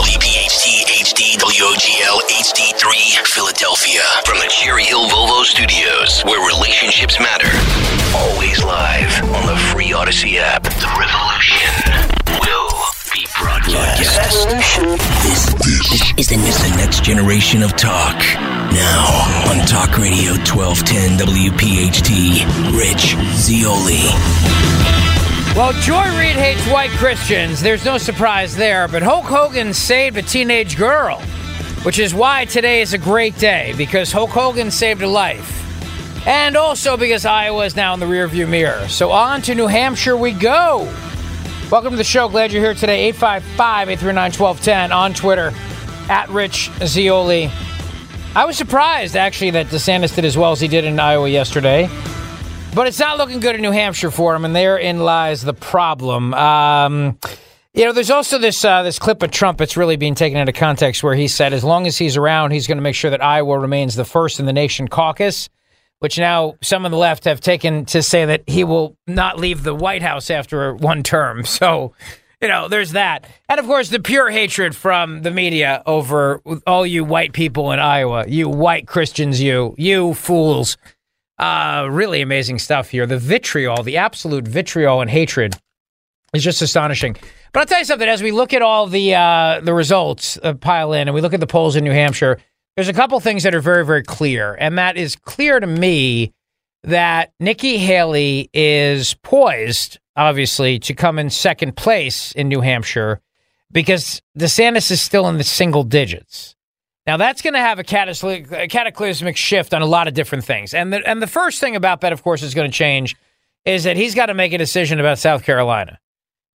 WPHT, HD, WOGL, HD3, Philadelphia. From the Cherry Hill Volvo Studios, where relationships matter. Always live on the free Odyssey app. The revolution will be broadcast. This, this is the next generation of talk. Now on Talk Radio 1210 WPHT, Rich Zeoli. Well, Joy Reid hates white Christians. There's no surprise there, but Hulk Hogan saved a teenage girl, which is why today is a great day because Hulk Hogan saved a life. And also because Iowa is now in the rearview mirror. So on to New Hampshire we go. Welcome to the show. Glad you're here today. 855 839 1210 on Twitter at Rich Zeoli. I was surprised actually that DeSantis did as well as he did in Iowa yesterday. But it's not looking good in New Hampshire for him, and therein lies the problem. Um, you know, there's also this uh, this clip of Trump that's really being taken into context where he said, as long as he's around, he's going to make sure that Iowa remains the first in the nation caucus. Which now some of the left have taken to say that he will not leave the White House after one term. So, you know, there's that. And of course, the pure hatred from the media over all you white people in Iowa, you white Christians, you, you fools. Uh, really amazing stuff here. The vitriol, the absolute vitriol and hatred is just astonishing. But I'll tell you something. As we look at all the uh, the results uh, pile in, and we look at the polls in New Hampshire, there's a couple things that are very very clear, and that is clear to me that Nikki Haley is poised, obviously, to come in second place in New Hampshire because DeSantis is still in the single digits. Now that's going to have a cataclysmic shift on a lot of different things. And the, and the first thing about that, of course, is going to change is that he's got to make a decision about South Carolina.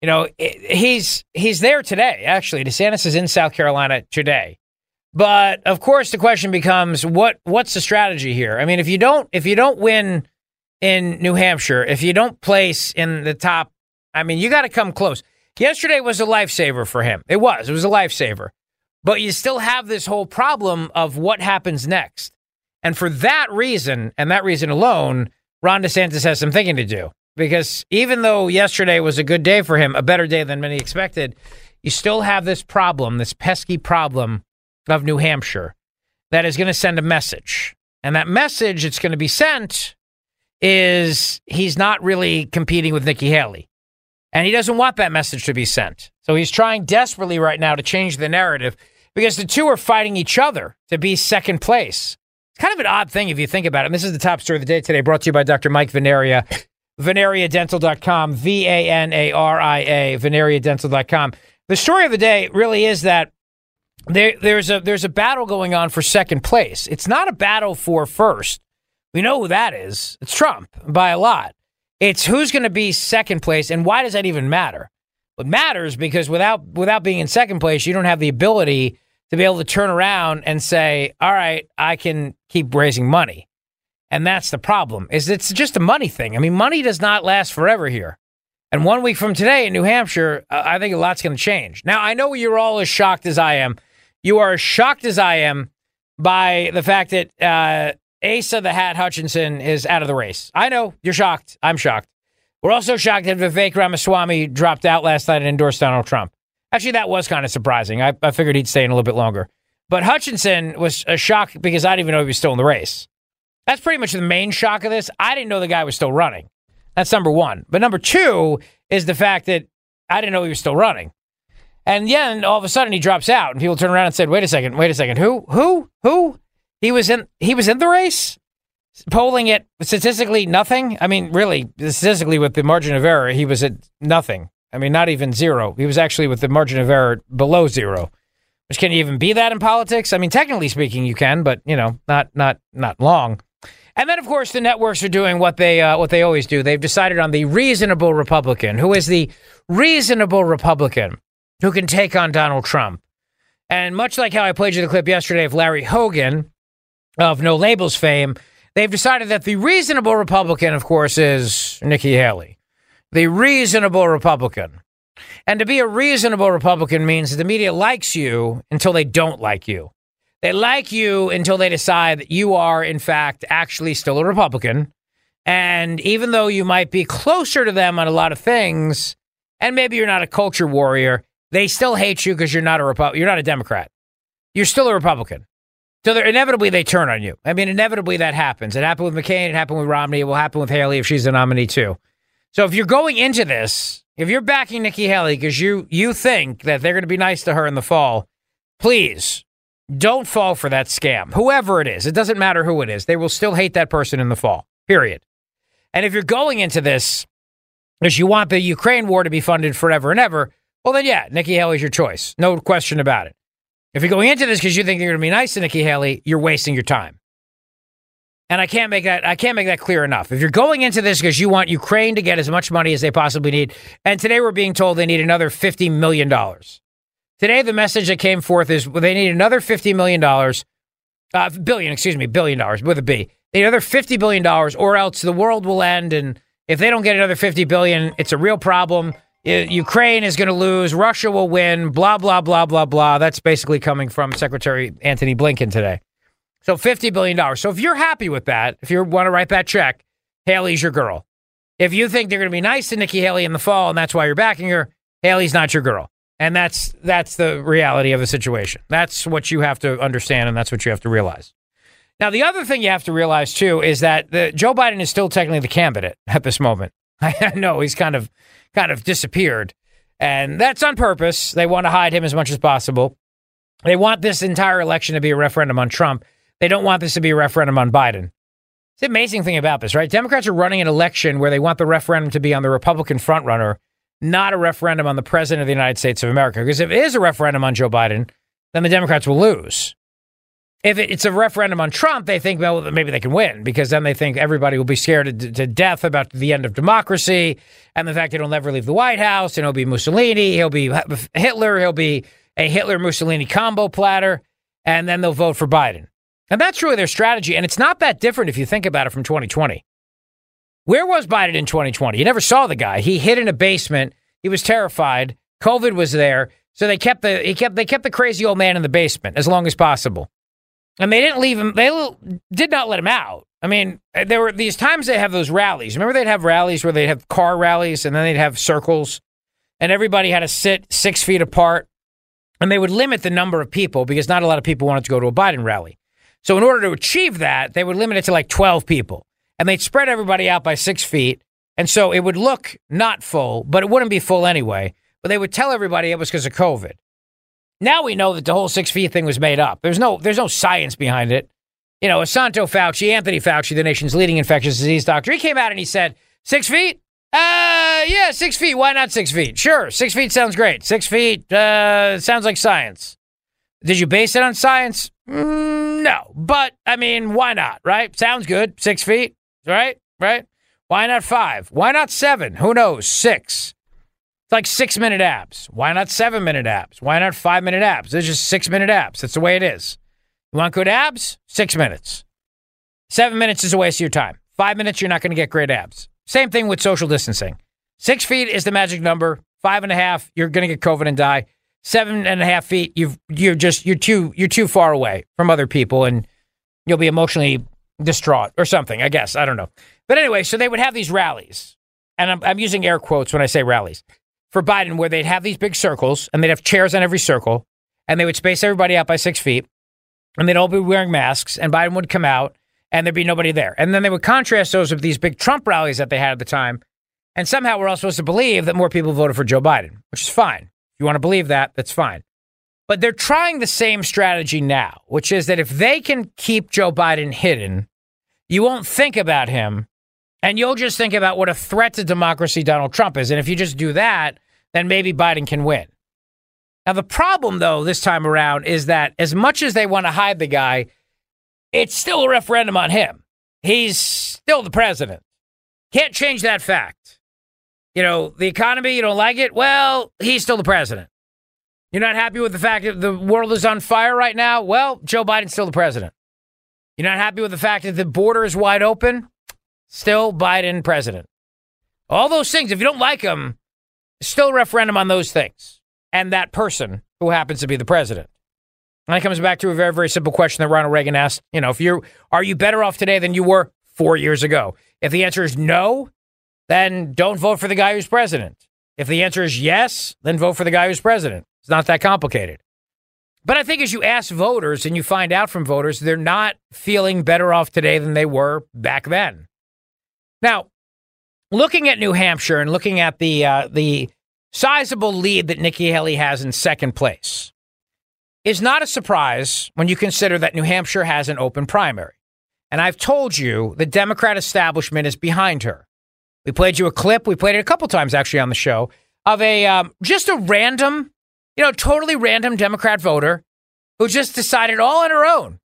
You know, he's he's there today. Actually, DeSantis is in South Carolina today. But of course, the question becomes what what's the strategy here? I mean, if you don't if you don't win in New Hampshire, if you don't place in the top, I mean, you got to come close. Yesterday was a lifesaver for him. It was. It was a lifesaver. But you still have this whole problem of what happens next. And for that reason, and that reason alone, Ron DeSantis has some thinking to do. Because even though yesterday was a good day for him, a better day than many expected, you still have this problem, this pesky problem of New Hampshire that is going to send a message. And that message that's going to be sent is he's not really competing with Nikki Haley. And he doesn't want that message to be sent. So he's trying desperately right now to change the narrative because the two are fighting each other to be second place. It's kind of an odd thing if you think about it. And this is the top story of the day today, brought to you by Dr. Mike Vanaria, vanariadental.com, V A N A R I A, vanariadental.com. The story of the day really is that there, there's a there's a battle going on for second place. It's not a battle for first. We know who that is. It's Trump by a lot. It's who's going to be second place, and why does that even matter? It matters because without without being in second place, you don't have the ability to be able to turn around and say, all right, I can keep raising money. And that's the problem is it's just a money thing. I mean, money does not last forever here. And one week from today in New Hampshire, uh, I think a lot's going to change. Now, I know you're all as shocked as I am. You are as shocked as I am by the fact that uh, Asa the Hat Hutchinson is out of the race. I know you're shocked. I'm shocked. We're also shocked that Vivek Ramaswamy dropped out last night and endorsed Donald Trump. Actually, that was kind of surprising. I, I figured he'd stay in a little bit longer. But Hutchinson was a shock because I didn't even know he was still in the race. That's pretty much the main shock of this. I didn't know the guy was still running. That's number one. But number two is the fact that I didn't know he was still running. And then all of a sudden he drops out, and people turn around and said, "Wait a second, wait a second, who, who, who? He was in, he was in the race, polling it statistically nothing. I mean, really, statistically with the margin of error, he was at nothing. I mean, not even zero. He was actually with the margin of error below zero. Which can even be that in politics? I mean, technically speaking, you can, but you know, not not not long. And then, of course, the networks are doing what they uh, what they always do. They've decided on the reasonable Republican. Who is the reasonable Republican? who can take on Donald Trump. And much like how I played you the clip yesterday of Larry Hogan of No Labels fame, they've decided that the reasonable Republican, of course, is Nikki Haley. The reasonable Republican. And to be a reasonable Republican means that the media likes you until they don't like you. They like you until they decide that you are, in fact, actually still a Republican. And even though you might be closer to them on a lot of things, and maybe you're not a culture warrior, they still hate you because you're not a you're not a Democrat. You're still a Republican. So they're, inevitably they turn on you. I mean, inevitably that happens. It happened with McCain. It happened with Romney. It will happen with Haley if she's the nominee too. So if you're going into this, if you're backing Nikki Haley because you you think that they're going to be nice to her in the fall, please don't fall for that scam. Whoever it is, it doesn't matter who it is. They will still hate that person in the fall. Period. And if you're going into this because you want the Ukraine war to be funded forever and ever, well then yeah, Nikki Haley's your choice. No question about it. If you're going into this because you think you're going to be nice to Nikki Haley, you're wasting your time. And I can't make that I can't make that clear enough. If you're going into this because you want Ukraine to get as much money as they possibly need, and today we're being told they need another fifty million dollars. Today the message that came forth is well, they need another fifty million dollars, uh, billion, excuse me, billion dollars with a B. They need another fifty billion dollars, or else the world will end. And if they don't get another fifty billion, it's a real problem. Ukraine is going to lose. Russia will win. Blah blah blah blah blah. That's basically coming from Secretary Antony Blinken today. So $50 billion. So if you're happy with that, if you want to write that check, Haley's your girl. If you think they're going to be nice to Nikki Haley in the fall and that's why you're backing her, Haley's not your girl. And that's that's the reality of the situation. That's what you have to understand and that's what you have to realize. Now, the other thing you have to realize too is that the, Joe Biden is still technically the candidate at this moment. I know he's kind of kind of disappeared, and that's on purpose. They want to hide him as much as possible. They want this entire election to be a referendum on Trump. They don't want this to be a referendum on Biden. It's the amazing thing about this, right? Democrats are running an election where they want the referendum to be on the Republican frontrunner, not a referendum on the president of the United States of America. Because if it is a referendum on Joe Biden, then the Democrats will lose. If it's a referendum on Trump, they think, well, maybe they can win because then they think everybody will be scared to, to death about the end of democracy and the fact that he'll never leave the White House and he'll be Mussolini, he'll be Hitler, he'll be a Hitler Mussolini combo platter, and then they'll vote for Biden. And that's really their strategy. And it's not that different if you think about it from 2020. Where was Biden in 2020? You never saw the guy. He hid in a basement. He was terrified. COVID was there. So they kept the he kept they kept the crazy old man in the basement as long as possible. And they didn't leave him they did not let him out. I mean, there were these times they have those rallies. Remember they'd have rallies where they'd have car rallies and then they'd have circles and everybody had to sit 6 feet apart and they would limit the number of people because not a lot of people wanted to go to a Biden rally. So in order to achieve that, they would limit it to like 12 people and they'd spread everybody out by six feet. And so it would look not full, but it wouldn't be full anyway. But they would tell everybody it was because of COVID. Now we know that the whole six feet thing was made up. There's no, there's no science behind it. You know, Asanto Fauci, Anthony Fauci, the nation's leading infectious disease doctor, he came out and he said, six feet? Uh, yeah, six feet. Why not six feet? Sure, six feet sounds great. Six feet uh, sounds like science. Did you base it on science? Mm, no, but I mean, why not? Right? Sounds good. Six feet, right? Right? Why not five? Why not seven? Who knows? Six. It's like six minute abs. Why not seven minute abs? Why not five minute abs? It's just six minute abs. That's the way it is. You want good abs? Six minutes. Seven minutes is a waste of your time. Five minutes, you're not going to get great abs. Same thing with social distancing. Six feet is the magic number. Five and a half, you're going to get COVID and die seven and a half feet, you've you're just you're too you're too far away from other people, and you'll be emotionally distraught or something. I guess I don't know. But anyway, so they would have these rallies, and I'm, I'm using air quotes when I say rallies for Biden, where they'd have these big circles, and they'd have chairs on every circle, and they would space everybody out by six feet, and they'd all be wearing masks, and Biden would come out, and there'd be nobody there, and then they would contrast those with these big Trump rallies that they had at the time. And somehow we're all supposed to believe that more people voted for Joe Biden, which is fine. If you want to believe that, that's fine. But they're trying the same strategy now, which is that if they can keep Joe Biden hidden, you won't think about him and you'll just think about what a threat to democracy Donald Trump is. And if you just do that, then maybe Biden can win. Now, the problem, though, this time around is that as much as they want to hide the guy, it's still a referendum on him. He's still the president. Can't change that fact. You know, the economy, you don't like it? Well, he's still the president. You're not happy with the fact that the world is on fire right now? Well, Joe Biden's still the president. You're not happy with the fact that the border is wide open? Still Biden president. All those things, if you don't like them, still referendum on those things and that person who happens to be the president. And it comes back to a very, very simple question that Ronald Reagan asked. You know, if you're, are you better off today than you were four years ago? If the answer is no, then don't vote for the guy who's president. If the answer is yes, then vote for the guy who's president. It's not that complicated. But I think as you ask voters and you find out from voters, they're not feeling better off today than they were back then. Now, looking at New Hampshire and looking at the uh, the sizable lead that Nikki Haley has in second place is not a surprise when you consider that New Hampshire has an open primary. And I've told you the Democrat establishment is behind her. We played you a clip. We played it a couple times actually on the show of a um, just a random, you know, totally random Democrat voter who just decided all on her own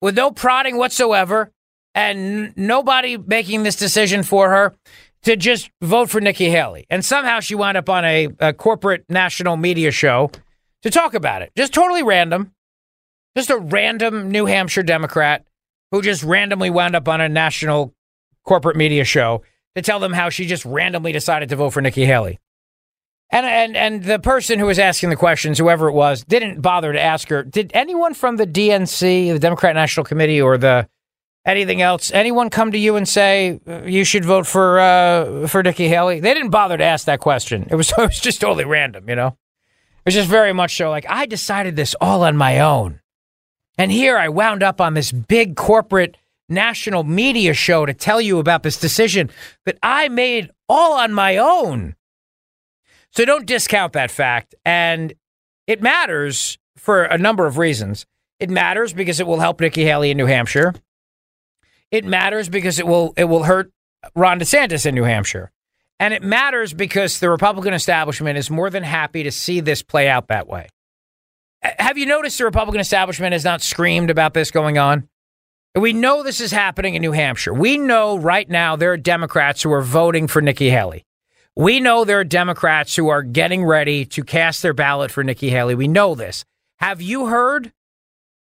with no prodding whatsoever and nobody making this decision for her to just vote for Nikki Haley. And somehow she wound up on a, a corporate national media show to talk about it. Just totally random. Just a random New Hampshire Democrat who just randomly wound up on a national corporate media show to tell them how she just randomly decided to vote for Nikki Haley. And and and the person who was asking the questions, whoever it was, didn't bother to ask her. Did anyone from the DNC, the Democrat National Committee, or the anything else, anyone come to you and say uh, you should vote for uh, for Nikki Haley? They didn't bother to ask that question. It was it was just totally random, you know. It was just very much so like I decided this all on my own, and here I wound up on this big corporate national media show to tell you about this decision that I made all on my own. So don't discount that fact. And it matters for a number of reasons. It matters because it will help Nikki Haley in New Hampshire. It matters because it will it will hurt Ron DeSantis in New Hampshire. And it matters because the Republican establishment is more than happy to see this play out that way. Have you noticed the Republican establishment has not screamed about this going on? We know this is happening in New Hampshire. We know right now there are Democrats who are voting for Nikki Haley. We know there are Democrats who are getting ready to cast their ballot for Nikki Haley. We know this. Have you heard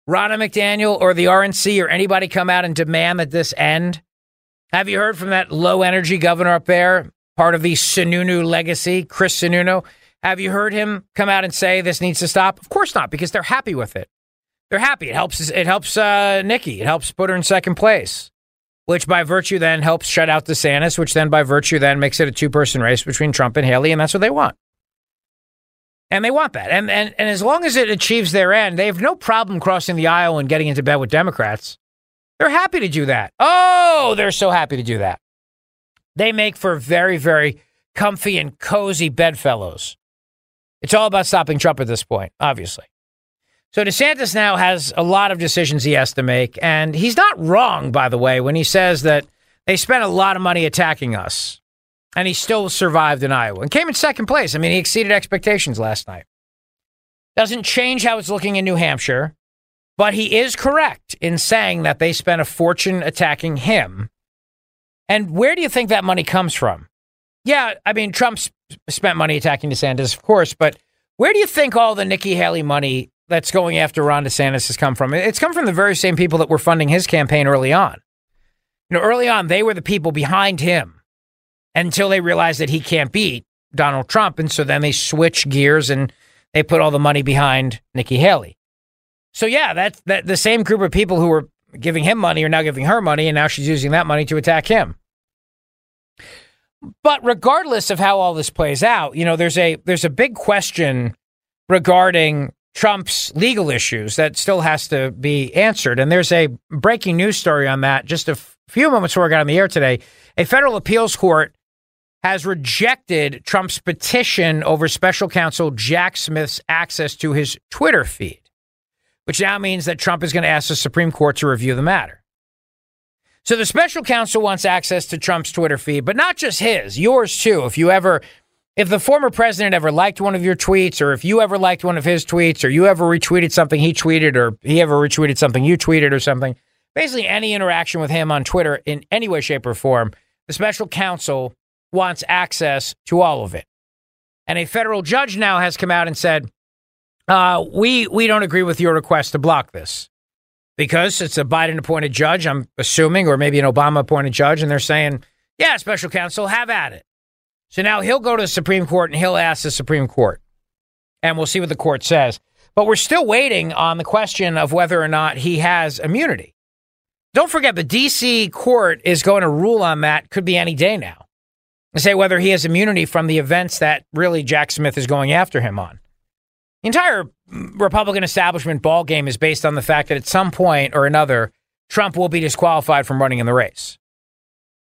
Ronna McDaniel or the RNC or anybody come out and demand that this end? Have you heard from that low energy governor up there, part of the Sununu legacy, Chris Sununu? Have you heard him come out and say this needs to stop? Of course not, because they're happy with it. They're happy. It helps. It helps uh, Nikki. It helps put her in second place which by virtue then helps shut out DeSantis, which then by virtue then makes it a two person race between Trump and Haley, and that's what they want. And they want that. And, and, and as long as it achieves their end, they have no problem crossing the aisle and getting into bed with Democrats. They're happy to do that. Oh, they're so happy to do that. They make for very, very comfy and cozy bedfellows. It's all about stopping Trump at this point, obviously. So DeSantis now has a lot of decisions he has to make. And he's not wrong, by the way, when he says that they spent a lot of money attacking us. And he still survived in Iowa and came in second place. I mean, he exceeded expectations last night. Doesn't change how it's looking in New Hampshire, but he is correct in saying that they spent a fortune attacking him. And where do you think that money comes from? Yeah, I mean, Trump spent money attacking DeSantis, of course, but where do you think all the Nikki Haley money that's going after Ron DeSantis has come from. It's come from the very same people that were funding his campaign early on. You know, early on, they were the people behind him until they realized that he can't beat Donald Trump. And so then they switch gears and they put all the money behind Nikki Haley. So yeah, that's that the same group of people who were giving him money are now giving her money, and now she's using that money to attack him. But regardless of how all this plays out, you know, there's a there's a big question regarding Trump's legal issues that still has to be answered. And there's a breaking news story on that just a f- few moments before I got on the air today. A federal appeals court has rejected Trump's petition over special counsel Jack Smith's access to his Twitter feed, which now means that Trump is going to ask the Supreme Court to review the matter. So the special counsel wants access to Trump's Twitter feed, but not just his, yours too. If you ever if the former president ever liked one of your tweets, or if you ever liked one of his tweets, or you ever retweeted something he tweeted, or he ever retweeted something you tweeted, or something, basically any interaction with him on Twitter in any way, shape, or form, the special counsel wants access to all of it. And a federal judge now has come out and said, uh, we we don't agree with your request to block this because it's a Biden appointed judge. I'm assuming, or maybe an Obama appointed judge, and they're saying, yeah, special counsel, have at it. So now he'll go to the Supreme Court and he'll ask the Supreme Court, and we'll see what the court says. But we're still waiting on the question of whether or not he has immunity. Don't forget, the D.C. court is going to rule on that, could be any day now, and say whether he has immunity from the events that really Jack Smith is going after him on. The entire Republican establishment ball game is based on the fact that at some point or another, Trump will be disqualified from running in the race.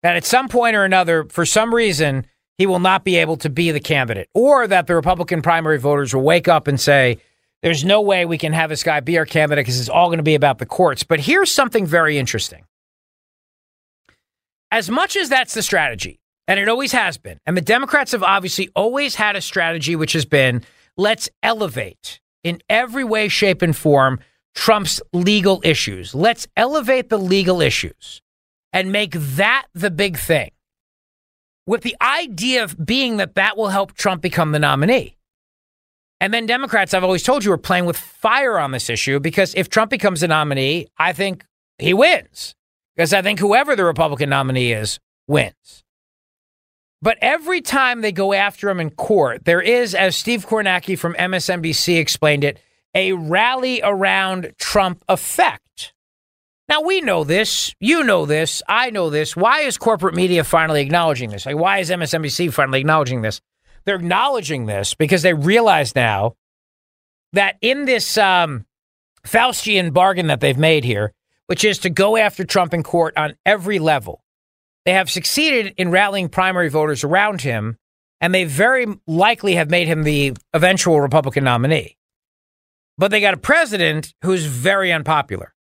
That at some point or another, for some reason, he will not be able to be the candidate, or that the Republican primary voters will wake up and say, there's no way we can have this guy be our candidate because it's all going to be about the courts. But here's something very interesting. As much as that's the strategy, and it always has been, and the Democrats have obviously always had a strategy which has been let's elevate in every way, shape, and form Trump's legal issues. Let's elevate the legal issues and make that the big thing. With the idea of being that that will help Trump become the nominee. And then Democrats, I've always told you, are playing with fire on this issue because if Trump becomes the nominee, I think he wins. Because I think whoever the Republican nominee is wins. But every time they go after him in court, there is, as Steve Kornacki from MSNBC explained it, a rally around Trump effect. Now, we know this. You know this. I know this. Why is corporate media finally acknowledging this? Like, why is MSNBC finally acknowledging this? They're acknowledging this because they realize now that in this um, Faustian bargain that they've made here, which is to go after Trump in court on every level, they have succeeded in rallying primary voters around him, and they very likely have made him the eventual Republican nominee. But they got a president who's very unpopular,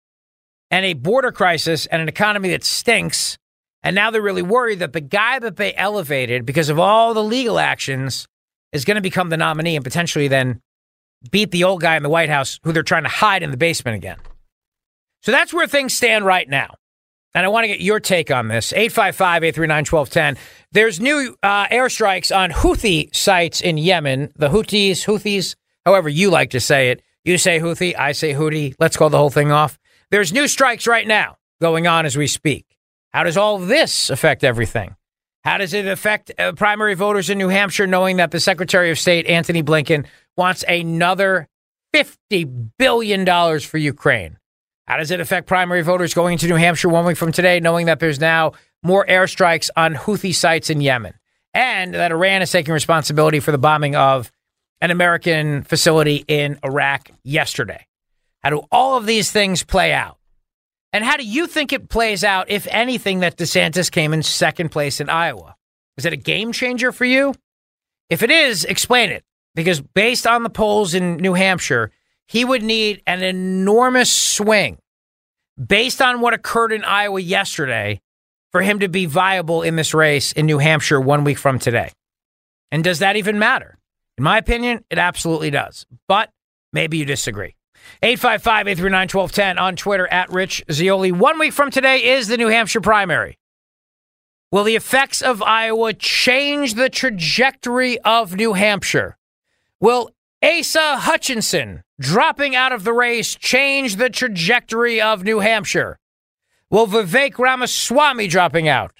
and a border crisis, and an economy that stinks. And now they're really worried that the guy that they elevated because of all the legal actions is going to become the nominee and potentially then beat the old guy in the White House who they're trying to hide in the basement again. So that's where things stand right now and I want to get your take on this. 855 839 1210. There's new uh, airstrikes on Houthi sites in Yemen. The Houthis, Houthis, however you like to say it. You say Houthi, I say Houthi. Let's call the whole thing off. There's new strikes right now going on as we speak. How does all this affect everything? How does it affect uh, primary voters in New Hampshire knowing that the Secretary of State, Antony Blinken, wants another $50 billion for Ukraine? How does it affect primary voters going into New Hampshire one week from today, knowing that there's now more airstrikes on Houthi sites in Yemen and that Iran is taking responsibility for the bombing of an American facility in Iraq yesterday? How do all of these things play out? And how do you think it plays out, if anything, that DeSantis came in second place in Iowa? Is it a game changer for you? If it is, explain it. Because based on the polls in New Hampshire, he would need an enormous swing based on what occurred in Iowa yesterday for him to be viable in this race in New Hampshire one week from today. And does that even matter? In my opinion, it absolutely does. But maybe you disagree. 855 839 1210 on Twitter at Rich Zeoli. One week from today is the New Hampshire primary. Will the effects of Iowa change the trajectory of New Hampshire? Will Asa Hutchinson dropping out of the race change the trajectory of New Hampshire? Will Vivek Ramaswamy dropping out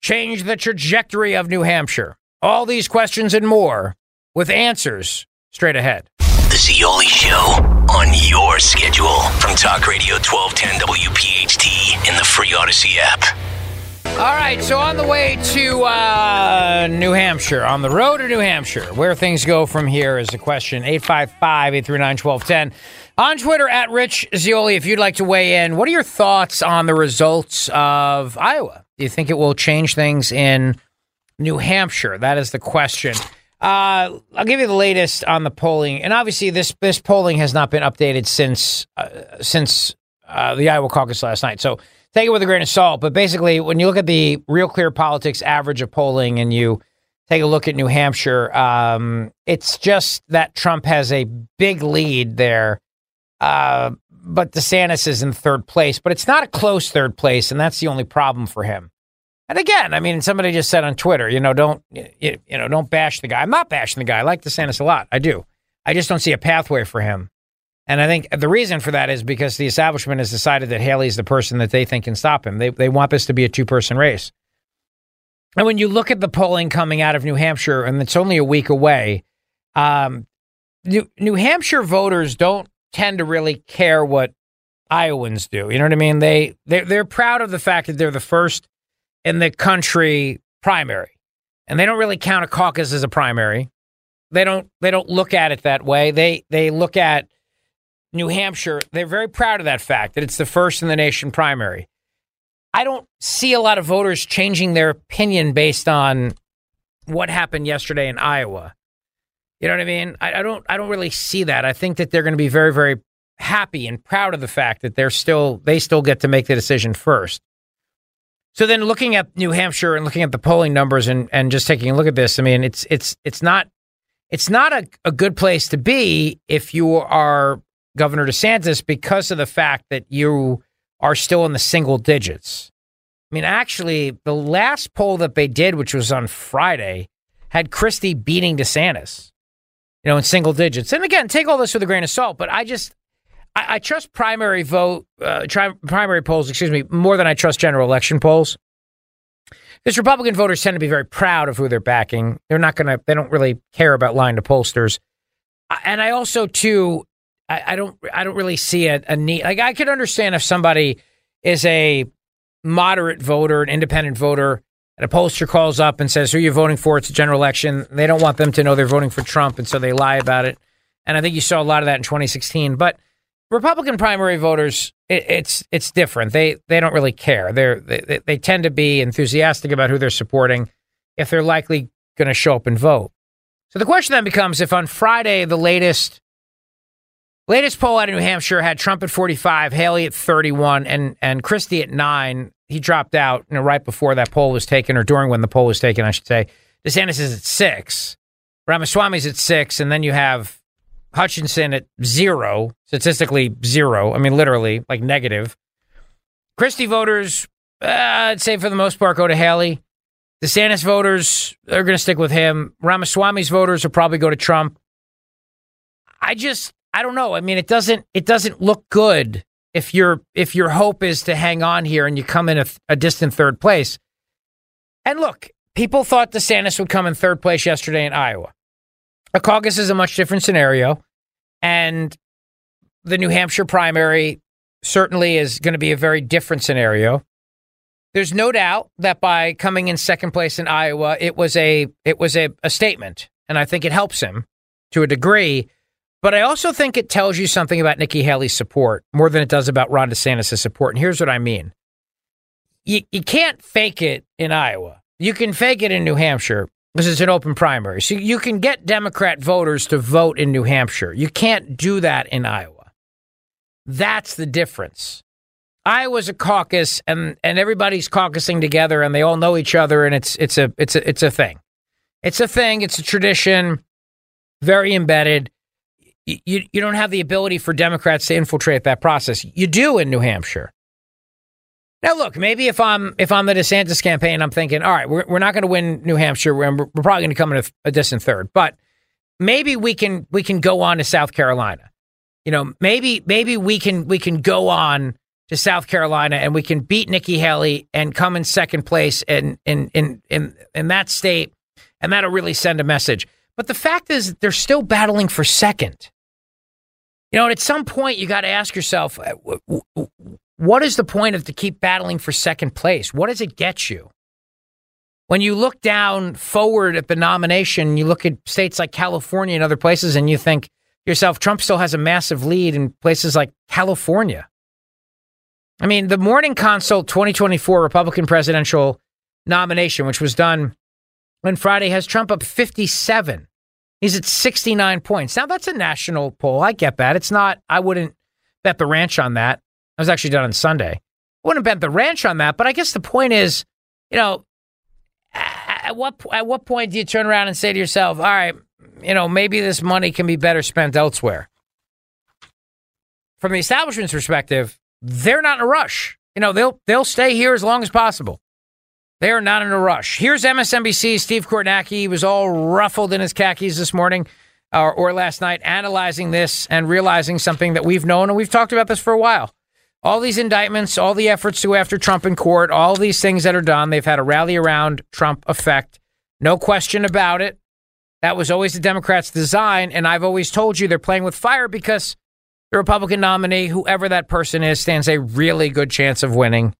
change the trajectory of New Hampshire? All these questions and more with answers straight ahead. The Zeoli Show on your schedule from Talk Radio 1210 WPHT in the free Odyssey app. All right, so on the way to uh, New Hampshire, on the road to New Hampshire, where things go from here is the question 855 839 1210. On Twitter at Rich Zeoli, if you'd like to weigh in, what are your thoughts on the results of Iowa? Do you think it will change things in New Hampshire? That is the question. Uh, I'll give you the latest on the polling, and obviously this this polling has not been updated since uh, since uh, the Iowa caucus last night. So take it with a grain of salt. But basically, when you look at the Real Clear Politics average of polling and you take a look at New Hampshire, um, it's just that Trump has a big lead there. Uh, but DeSantis is in third place, but it's not a close third place, and that's the only problem for him. And again, I mean, somebody just said on Twitter, you know, don't you, you know, don't bash the guy. I'm not bashing the guy. I like DeSantis a lot. I do. I just don't see a pathway for him. And I think the reason for that is because the establishment has decided that Haley's the person that they think can stop him. They, they want this to be a two person race. And when you look at the polling coming out of New Hampshire, and it's only a week away, um, New, New Hampshire voters don't tend to really care what Iowans do. You know what I mean? They they're, they're proud of the fact that they're the first in the country primary, and they don't really count a caucus as a primary. They don't they don't look at it that way. They they look at New Hampshire. They're very proud of that fact that it's the first in the nation primary. I don't see a lot of voters changing their opinion based on what happened yesterday in Iowa. You know what I mean? I, I don't I don't really see that. I think that they're going to be very, very happy and proud of the fact that they're still they still get to make the decision first. So then looking at New Hampshire and looking at the polling numbers and, and just taking a look at this, I mean it's it's it's not it's not a, a good place to be if you are Governor DeSantis because of the fact that you are still in the single digits. I mean, actually, the last poll that they did, which was on Friday, had Christie beating DeSantis, you know, in single digits. And again, take all this with a grain of salt, but I just, I, I trust primary vote, uh, tri- primary polls, excuse me, more than I trust general election polls. Because Republican voters tend to be very proud of who they're backing. They're not going to, they don't really care about lying to pollsters. And I also, too, I, I don't, I don't really see a, a need. Like, I could understand if somebody is a moderate voter, an independent voter, and a pollster calls up and says, Who are you voting for? It's a general election. They don't want them to know they're voting for Trump, and so they lie about it. And I think you saw a lot of that in 2016. But Republican primary voters, it, it's it's different. They they don't really care. They're they, they tend to be enthusiastic about who they're supporting if they're likely going to show up and vote. So the question then becomes: If on Friday the latest latest poll out of New Hampshire had Trump at 45, Haley at 31, and and Christie at nine, he dropped out you know, right before that poll was taken, or during when the poll was taken, I should say. DeSantis is at six, Ramaswamy's at six, and then you have Hutchinson at zero, statistically zero. I mean, literally, like negative. Christie voters, uh, I'd say for the most part, go to Haley. The DeSantis voters they're going to stick with him. Ramaswamy's voters will probably go to Trump. I just, I don't know. I mean, it doesn't, it doesn't look good if your if your hope is to hang on here and you come in a, a distant third place. And look, people thought the DeSantis would come in third place yesterday in Iowa. A caucus is a much different scenario. And the New Hampshire primary certainly is going to be a very different scenario. There's no doubt that by coming in second place in Iowa, it was a it was a, a statement, and I think it helps him to a degree. But I also think it tells you something about Nikki Haley's support more than it does about Ron DeSantis' support. And here's what I mean: you you can't fake it in Iowa. You can fake it in New Hampshire, because it's an open primary. So you can get Democrat voters to vote in New Hampshire. You can't do that in Iowa. That's the difference. Iowa's a caucus and and everybody's caucusing together and they all know each other and it's it's a it's a it's a thing. It's a thing, it's a tradition, very embedded. You you don't have the ability for Democrats to infiltrate that process. You do in New Hampshire. Now, look, maybe if I'm if I'm the DeSantis campaign, I'm thinking, all right, we're we're not going to win New Hampshire. We're, we're probably going to come in a, a, distant third, but maybe we can we can go on to South Carolina. You know, maybe maybe we can we can go on to South Carolina and we can beat Nikki Haley and come in second place in in in in, in that state, and that'll really send a message. But the fact is, they're still battling for second. You know, at some point, you got to ask yourself, uh, what is the point of to keep battling for second place? What does it get you? When you look down forward at the nomination, you look at states like California and other places, and you think yourself, Trump still has a massive lead in places like California. I mean, the Morning Consult 2024 Republican presidential nomination, which was done on Friday, has Trump up 57. He's at 69 points. Now, that's a national poll. I get that. It's not, I wouldn't bet the ranch on that. That was actually done on Sunday. I Wouldn't bet the ranch on that, but I guess the point is, you know, at what at what point do you turn around and say to yourself, "All right, you know, maybe this money can be better spent elsewhere." From the establishment's perspective, they're not in a rush. You know, they'll they'll stay here as long as possible. They are not in a rush. Here's MSNBC's Steve Kornacki. He was all ruffled in his khakis this morning. or, or last night analyzing this and realizing something that we've known and we've talked about this for a while. All these indictments, all the efforts to go after Trump in court, all these things that are done, they've had a rally around Trump effect. No question about it. That was always the Democrats' design. And I've always told you they're playing with fire because the Republican nominee, whoever that person is, stands a really good chance of winning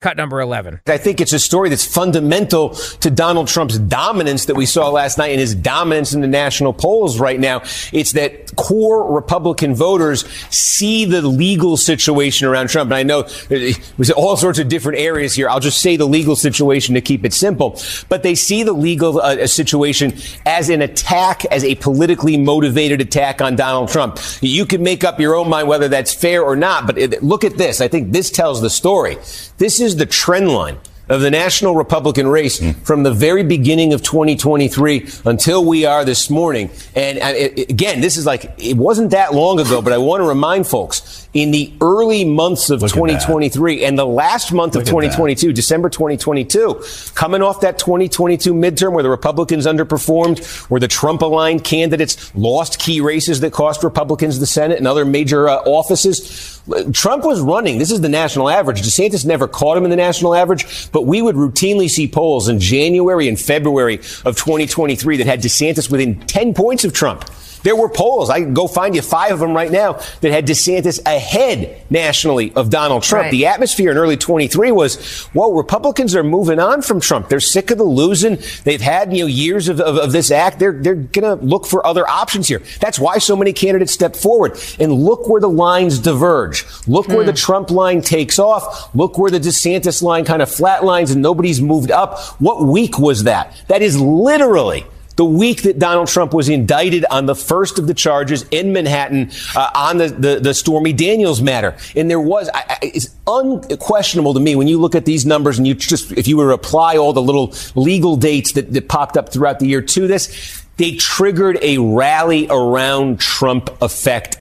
cut number 11. I think it's a story that's fundamental to Donald Trump's dominance that we saw last night and his dominance in the national polls right now. It's that core Republican voters see the legal situation around Trump. And I know there's all sorts of different areas here. I'll just say the legal situation to keep it simple. But they see the legal uh, situation as an attack, as a politically motivated attack on Donald Trump. You can make up your own mind whether that's fair or not. But it, look at this. I think this tells the story. This is the trend line of the national Republican race mm. from the very beginning of 2023 until we are this morning. And uh, it, again, this is like, it wasn't that long ago, but I want to remind folks in the early months of Look 2023 and the last month Look of 2022, December 2022, coming off that 2022 midterm where the Republicans underperformed, where the Trump aligned candidates lost key races that cost Republicans the Senate and other major uh, offices. Trump was running. This is the national average. DeSantis never caught him in the national average, but we would routinely see polls in January and February of 2023 that had DeSantis within 10 points of Trump. There were polls. I can go find you five of them right now that had DeSantis ahead nationally of Donald Trump. Right. The atmosphere in early 23 was, well, Republicans are moving on from Trump. They're sick of the losing. They've had, you know, years of, of, of this act. They're, they're going to look for other options here. That's why so many candidates step forward. And look where the lines diverge. Look hmm. where the hmm. Trump line takes off. Look where the DeSantis line kind of flatlines and nobody's moved up. What week was that? That is literally the week that Donald Trump was indicted on the first of the charges in Manhattan uh, on the, the, the, Stormy Daniels matter. And there was, I, it's unquestionable to me when you look at these numbers and you just, if you were to apply all the little legal dates that, that popped up throughout the year to this, they triggered a rally around Trump effect.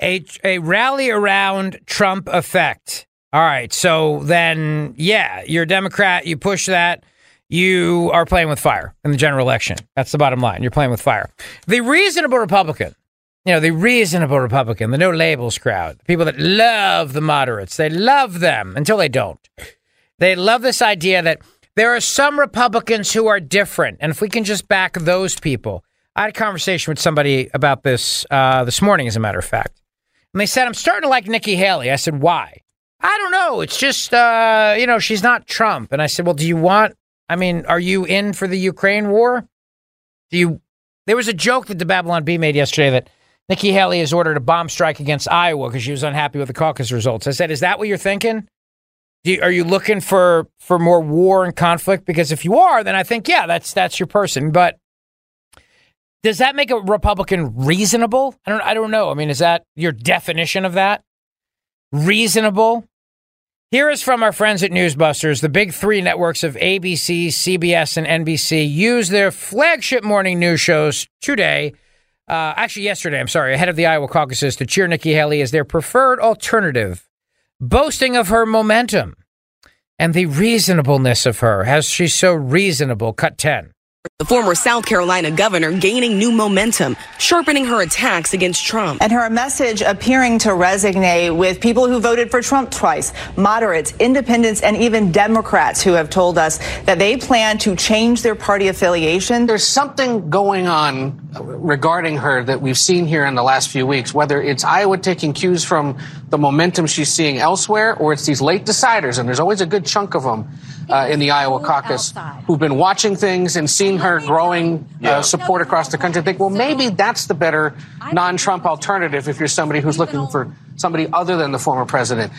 A, a rally around Trump effect. All right. So then, yeah, you're a Democrat. You push that you are playing with fire in the general election. That's the bottom line. You're playing with fire. The reasonable Republican, you know, the reasonable Republican, the no labels crowd, the people that love the moderates, they love them until they don't. They love this idea that there are some Republicans who are different. And if we can just back those people, I had a conversation with somebody about this uh, this morning, as a matter of fact. And they said, I'm starting to like Nikki Haley. I said, why? I don't know. It's just, uh, you know, she's not Trump. And I said, well, do you want I mean, are you in for the Ukraine war? Do you? There was a joke that the Babylon Bee made yesterday that Nikki Haley has ordered a bomb strike against Iowa because she was unhappy with the caucus results. I said, is that what you're thinking? You, are you looking for for more war and conflict? Because if you are, then I think yeah, that's that's your person. But does that make a Republican reasonable? I don't I don't know. I mean, is that your definition of that? Reasonable? Here is from our friends at Newsbusters. The big three networks of ABC, CBS, and NBC use their flagship morning news shows today, uh, actually yesterday, I'm sorry, ahead of the Iowa caucuses to cheer Nikki Haley as their preferred alternative, boasting of her momentum and the reasonableness of her. Has she so reasonable? Cut 10. The former South Carolina governor gaining new momentum, sharpening her attacks against Trump. And her message appearing to resonate with people who voted for Trump twice, moderates, independents, and even Democrats who have told us that they plan to change their party affiliation. There's something going on regarding her that we've seen here in the last few weeks, whether it's Iowa taking cues from the momentum she's seeing elsewhere or it's these late deciders, and there's always a good chunk of them uh, in the Iowa caucus who've been watching things and seeing her growing uh, support across the country. Think, well, maybe that's the better non-Trump alternative if you're somebody who's looking for somebody other than the former president.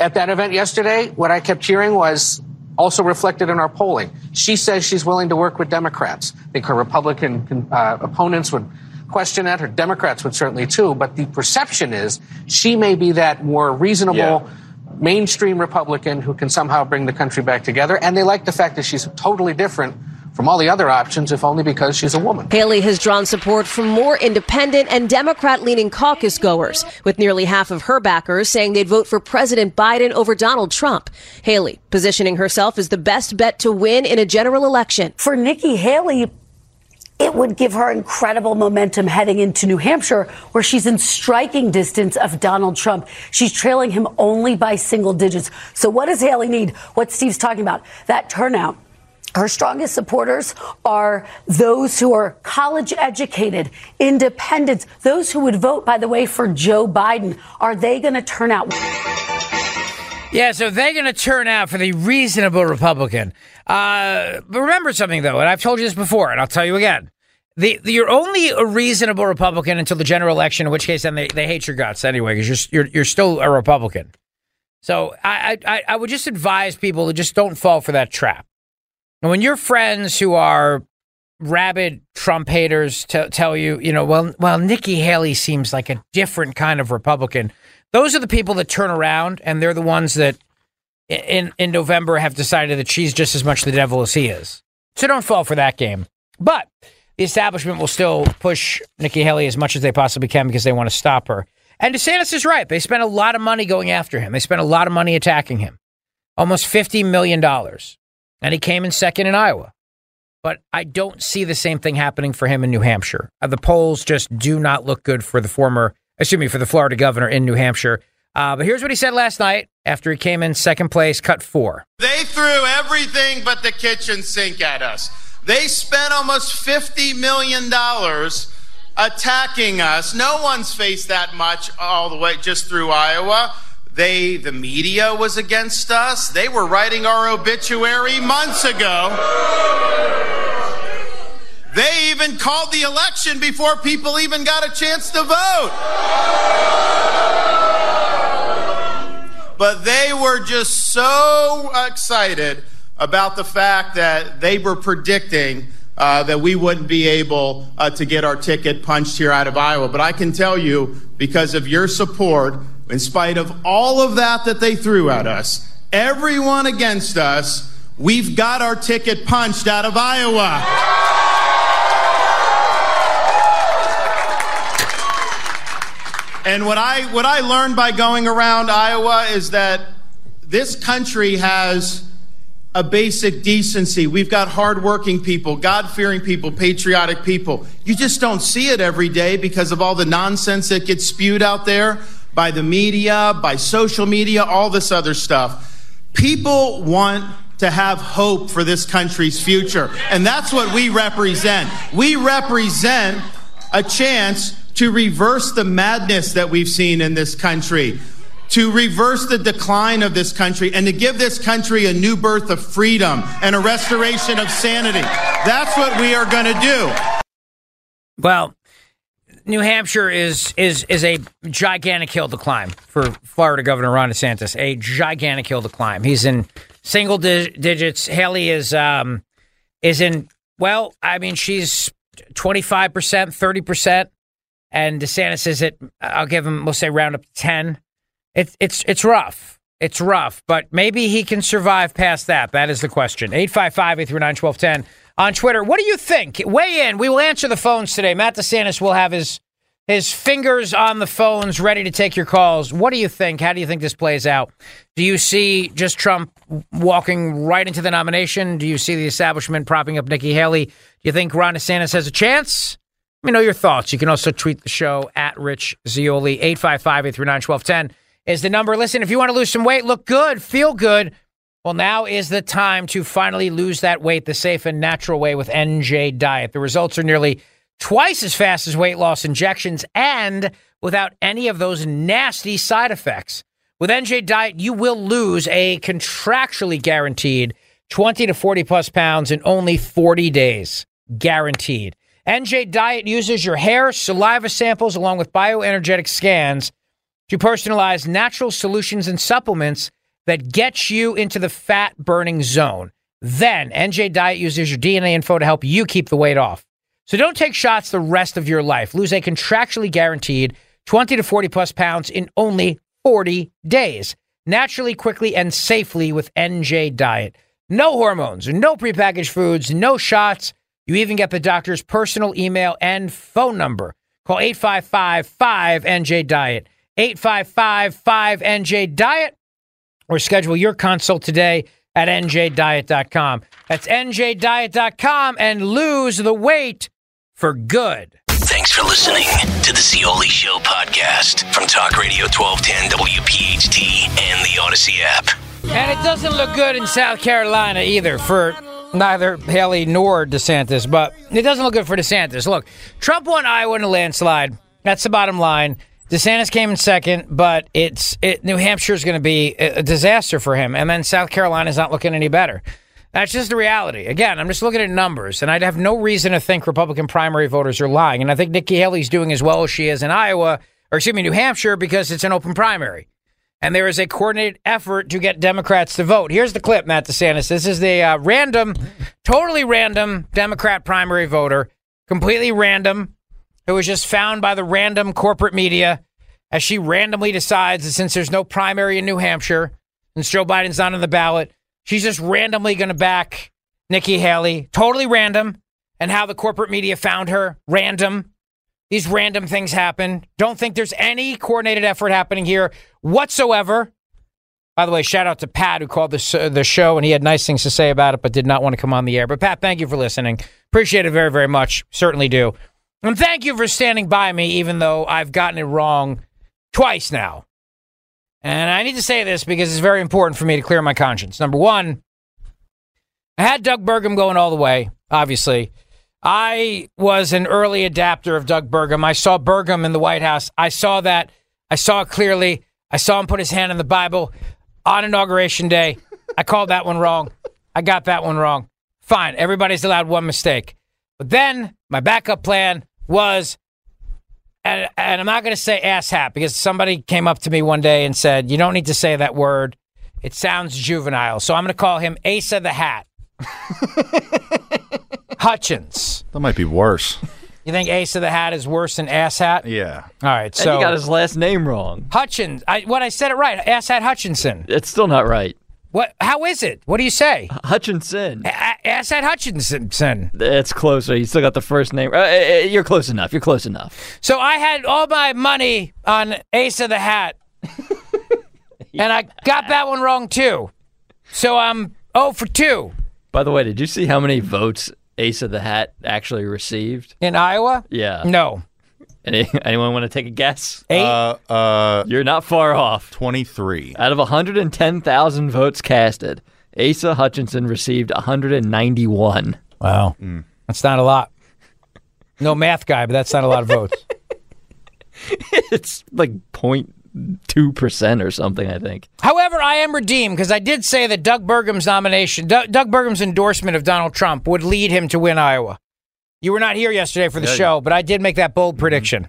At that event yesterday, what I kept hearing was also reflected in our polling. She says she's willing to work with Democrats. I think her Republican uh, opponents would question that. Her Democrats would certainly too. But the perception is she may be that more reasonable. Yeah mainstream Republican who can somehow bring the country back together. And they like the fact that she's totally different from all the other options, if only because she's a woman. Haley has drawn support from more independent and Democrat leaning caucus goers, with nearly half of her backers saying they'd vote for President Biden over Donald Trump. Haley positioning herself as the best bet to win in a general election. For Nikki Haley, it would give her incredible momentum heading into New Hampshire, where she's in striking distance of Donald Trump. She's trailing him only by single digits. So, what does Haley need? What Steve's talking about, that turnout. Her strongest supporters are those who are college educated, independents, those who would vote, by the way, for Joe Biden. Are they going to turn out? Yeah, so they're going to turn out for the reasonable Republican. Uh, but remember something, though, and I've told you this before, and I'll tell you again. The, the, you're only a reasonable Republican until the general election, in which case then they, they hate your guts anyway, because you're, you're, you're still a Republican. So I, I, I would just advise people to just don't fall for that trap. And when your friends who are rabid Trump haters t- tell you, you know, well, well, Nikki Haley seems like a different kind of Republican – those are the people that turn around, and they're the ones that in in November have decided that she's just as much the devil as he is. So don't fall for that game. But the establishment will still push Nikki Haley as much as they possibly can because they want to stop her. And DeSantis is right. They spent a lot of money going after him. They spent a lot of money attacking him. Almost $50 million. And he came in second in Iowa. But I don't see the same thing happening for him in New Hampshire. Uh, the polls just do not look good for the former excuse me, for the Florida governor in New Hampshire. Uh, but here's what he said last night after he came in second place, cut four. They threw everything but the kitchen sink at us. They spent almost $50 million attacking us. No one's faced that much all the way just through Iowa. They, the media was against us. They were writing our obituary months ago. They even called the election before people even got a chance to vote. But they were just so excited about the fact that they were predicting uh, that we wouldn't be able uh, to get our ticket punched here out of Iowa. But I can tell you, because of your support, in spite of all of that that they threw at us, everyone against us, we've got our ticket punched out of Iowa. And what I, what I learned by going around Iowa is that this country has a basic decency. We've got hardworking people, God fearing people, patriotic people. You just don't see it every day because of all the nonsense that gets spewed out there by the media, by social media, all this other stuff. People want to have hope for this country's future. And that's what we represent. We represent a chance to reverse the madness that we've seen in this country, to reverse the decline of this country, and to give this country a new birth of freedom and a restoration of sanity. That's what we are going to do. Well, New Hampshire is is is a gigantic hill to climb for Florida Governor Ron DeSantis. A gigantic hill to climb. He's in single di- digits. Haley is um is in well, I mean she's twenty five percent, thirty percent and DeSantis is at I'll give him we'll say round up to ten. It's it's it's rough. It's rough, but maybe he can survive past that. That is the question. 855 839 1210 on Twitter. What do you think? Weigh in. We will answer the phones today. Matt DeSantis will have his his fingers on the phones ready to take your calls. What do you think? How do you think this plays out? Do you see just Trump walking right into the nomination? Do you see the establishment propping up Nikki Haley? Do you think Ron DeSantis has a chance? Let me know your thoughts. You can also tweet the show at Rich Zeoli. 855 839 1210 is the number. Listen, if you want to lose some weight, look good, feel good, well, now is the time to finally lose that weight the safe and natural way with NJ Diet. The results are nearly twice as fast as weight loss injections and without any of those nasty side effects. With NJ Diet, you will lose a contractually guaranteed 20 to 40 plus pounds in only 40 days. Guaranteed. NJ Diet uses your hair, saliva samples, along with bioenergetic scans to personalize natural solutions and supplements that gets you into the fat burning zone. Then NJ Diet uses your DNA info to help you keep the weight off. So don't take shots the rest of your life. Lose a contractually guaranteed 20 to 40 plus pounds in only 40 days. Naturally, quickly, and safely with NJ Diet. No hormones, no prepackaged foods, no shots you even get the doctor's personal email and phone number. Call 855 5NJ Diet, 855 5NJ Diet, or schedule your consult today at njdiet.com. That's njdiet.com and lose the weight for good. Thanks for listening to the Zeoli Show podcast from Talk Radio 1210 WPHT and the Odyssey app. And it doesn't look good in South Carolina either for neither Haley nor DeSantis, but it doesn't look good for DeSantis. Look, Trump won Iowa in a landslide. That's the bottom line. DeSantis came in second, but it's it, New Hampshire is going to be a, a disaster for him, and then South Carolina is not looking any better. That's just the reality. Again, I'm just looking at numbers, and I'd have no reason to think Republican primary voters are lying. And I think Nikki Haley's doing as well as she is in Iowa, or excuse me, New Hampshire, because it's an open primary. And there is a coordinated effort to get Democrats to vote. Here's the clip, Matt DeSantis. This is the uh, random, totally random Democrat primary voter, completely random, who was just found by the random corporate media as she randomly decides that since there's no primary in New Hampshire, and Joe Biden's not on the ballot, She's just randomly going to back Nikki Haley, totally random. And how the corporate media found her, random. These random things happen. Don't think there's any coordinated effort happening here whatsoever. By the way, shout out to Pat who called this uh, the show and he had nice things to say about it, but did not want to come on the air. But Pat, thank you for listening. Appreciate it very, very much. Certainly do. And thank you for standing by me, even though I've gotten it wrong twice now. And I need to say this because it's very important for me to clear my conscience. Number one, I had Doug Burgum going all the way, obviously. I was an early adapter of Doug Burgum. I saw Burgum in the White House. I saw that. I saw it clearly. I saw him put his hand in the Bible on Inauguration Day. I called that one wrong. I got that one wrong. Fine. Everybody's allowed one mistake. But then my backup plan was and, and I'm not going to say asshat because somebody came up to me one day and said, you don't need to say that word. It sounds juvenile. So I'm going to call him Asa the Hat. Hutchins. That might be worse. You think Asa the Hat is worse than asshat? Yeah. All right. So and you got his last name wrong. Hutchins. I, what I said it right. Asshat Hutchinson. It's still not right. What? How is it? What do you say? Hutchinson. Asshat Hutchinson. It's closer. You still got the first name. Uh, uh, uh, you're close enough. You're close enough. So I had all my money on Ace of the Hat, and I got that one wrong too. So I'm 0 for 2. By the way, did you see how many votes Ace of the Hat actually received in Iowa? Yeah. No. Any, anyone want to take a guess? Eight. Uh, uh, You're not far off. 23. Out of 110,000 votes casted, Asa Hutchinson received 191. Wow. Mm. That's not a lot. No math guy, but that's not a lot of votes. it's like 0.2% or something, I think. However, I am redeemed because I did say that Doug Burgum's nomination, Doug, Doug Burgum's endorsement of Donald Trump would lead him to win Iowa. You were not here yesterday for the yeah, show, yeah. but I did make that bold mm-hmm. prediction.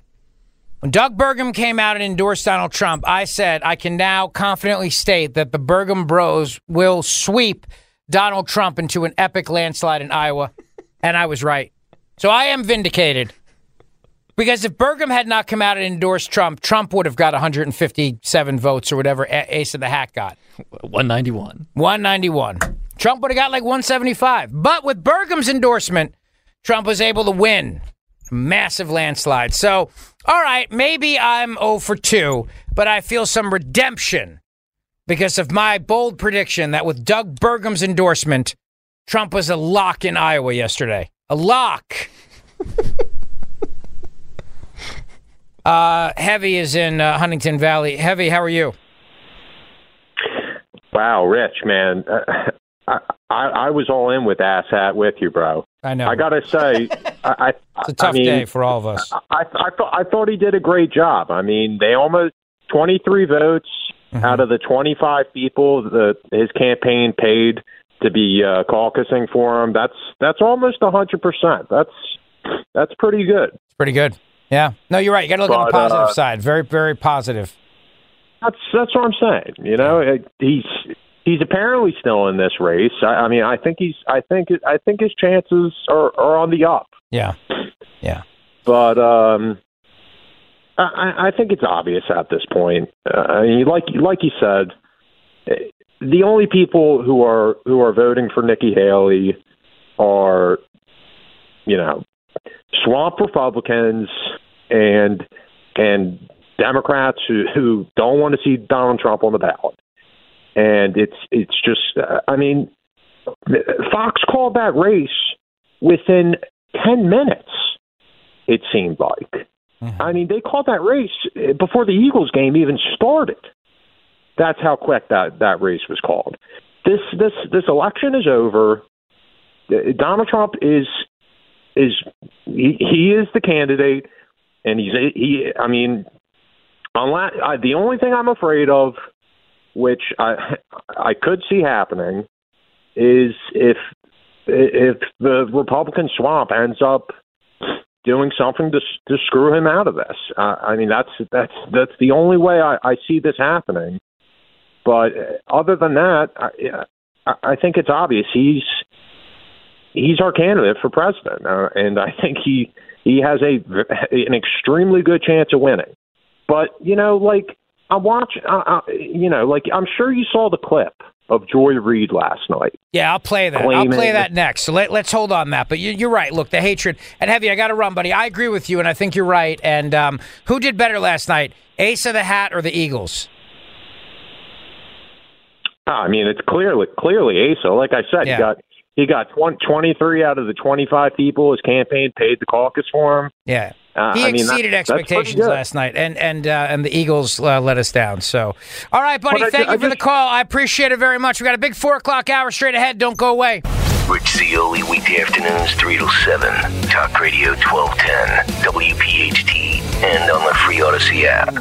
When Doug Burgum came out and endorsed Donald Trump, I said I can now confidently state that the Burgum Bros will sweep Donald Trump into an epic landslide in Iowa, and I was right. So I am vindicated. Because if Burgum had not come out and endorsed Trump, Trump would have got 157 votes or whatever Ace of the Hat got. 191. 191. Trump would have got like 175. But with Burgum's endorsement, Trump was able to win. Massive landslide. So, all right, maybe I'm 0 for 2, but I feel some redemption because of my bold prediction that with Doug Burgum's endorsement, Trump was a lock in Iowa yesterday. A lock. uh, Heavy is in uh, Huntingdon Valley. Heavy, how are you? Wow, Rich, man. Uh, I, I, I was all in with asshat with you, bro. I know. I gotta say, I, I, it's a tough I mean, day for all of us. I, I thought I thought he did a great job. I mean, they almost twenty three votes mm-hmm. out of the twenty five people that his campaign paid to be uh, caucusing for him. That's that's almost a hundred percent. That's that's pretty good. It's pretty good. Yeah. No, you're right. You got to look but, on the positive uh, side. Very, very positive. That's that's what I'm saying. You know, he's he's apparently still in this race. I, I mean, I think he's. I think. I think his chances are, are on the up. Yeah. Yeah. But um, I, I think it's obvious at this point. Uh, I mean, like like you said, the only people who are who are voting for Nikki Haley are, you know, swamp Republicans and and Democrats who who don't want to see Donald Trump on the ballot and it's it's just uh, I mean Fox called that race within 10 minutes. It seemed like. I mean, they called that race uh, before the Eagles game even started. That's how quick that that race was called. This this this election is over. Donald Trump is is he, he is the candidate, and he's he. I mean, unless I, the only thing I'm afraid of, which I I could see happening, is if if the Republican swamp ends up doing something to to screw him out of this. Uh, I mean, that's that's that's the only way I, I see this happening. But other than that, I, I think it's obvious he's he's our candidate for president, uh, and I think he he has a an extremely good chance of winning. But you know, like I watch, you know, like I'm sure you saw the clip of Joy Reid last night. Yeah, I'll play that. I'll play that next. So let, us hold on that. But you, are right. Look, the hatred. And Heavy, I got to run, buddy. I agree with you, and I think you're right. And um, who did better last night, Ace of the Hat or the Eagles? I mean, it's clearly clearly Asa. Like I said, Yeah. he got he got 20, 23 out of the 25 people his campaign paid the caucus for him. Yeah. Uh, he I mean, exceeded that's- that's expectations last night, and and uh, and the Eagles uh, let us down. So, all right, buddy, But thank ju- you I for the call. I appreciate it very much. We got a big four o'clock hour straight ahead. Don't go away. Rich Zeoli, weekday afternoons, 3 to 7. Talk Radio 1210, WPHT, and on the free Odyssey app.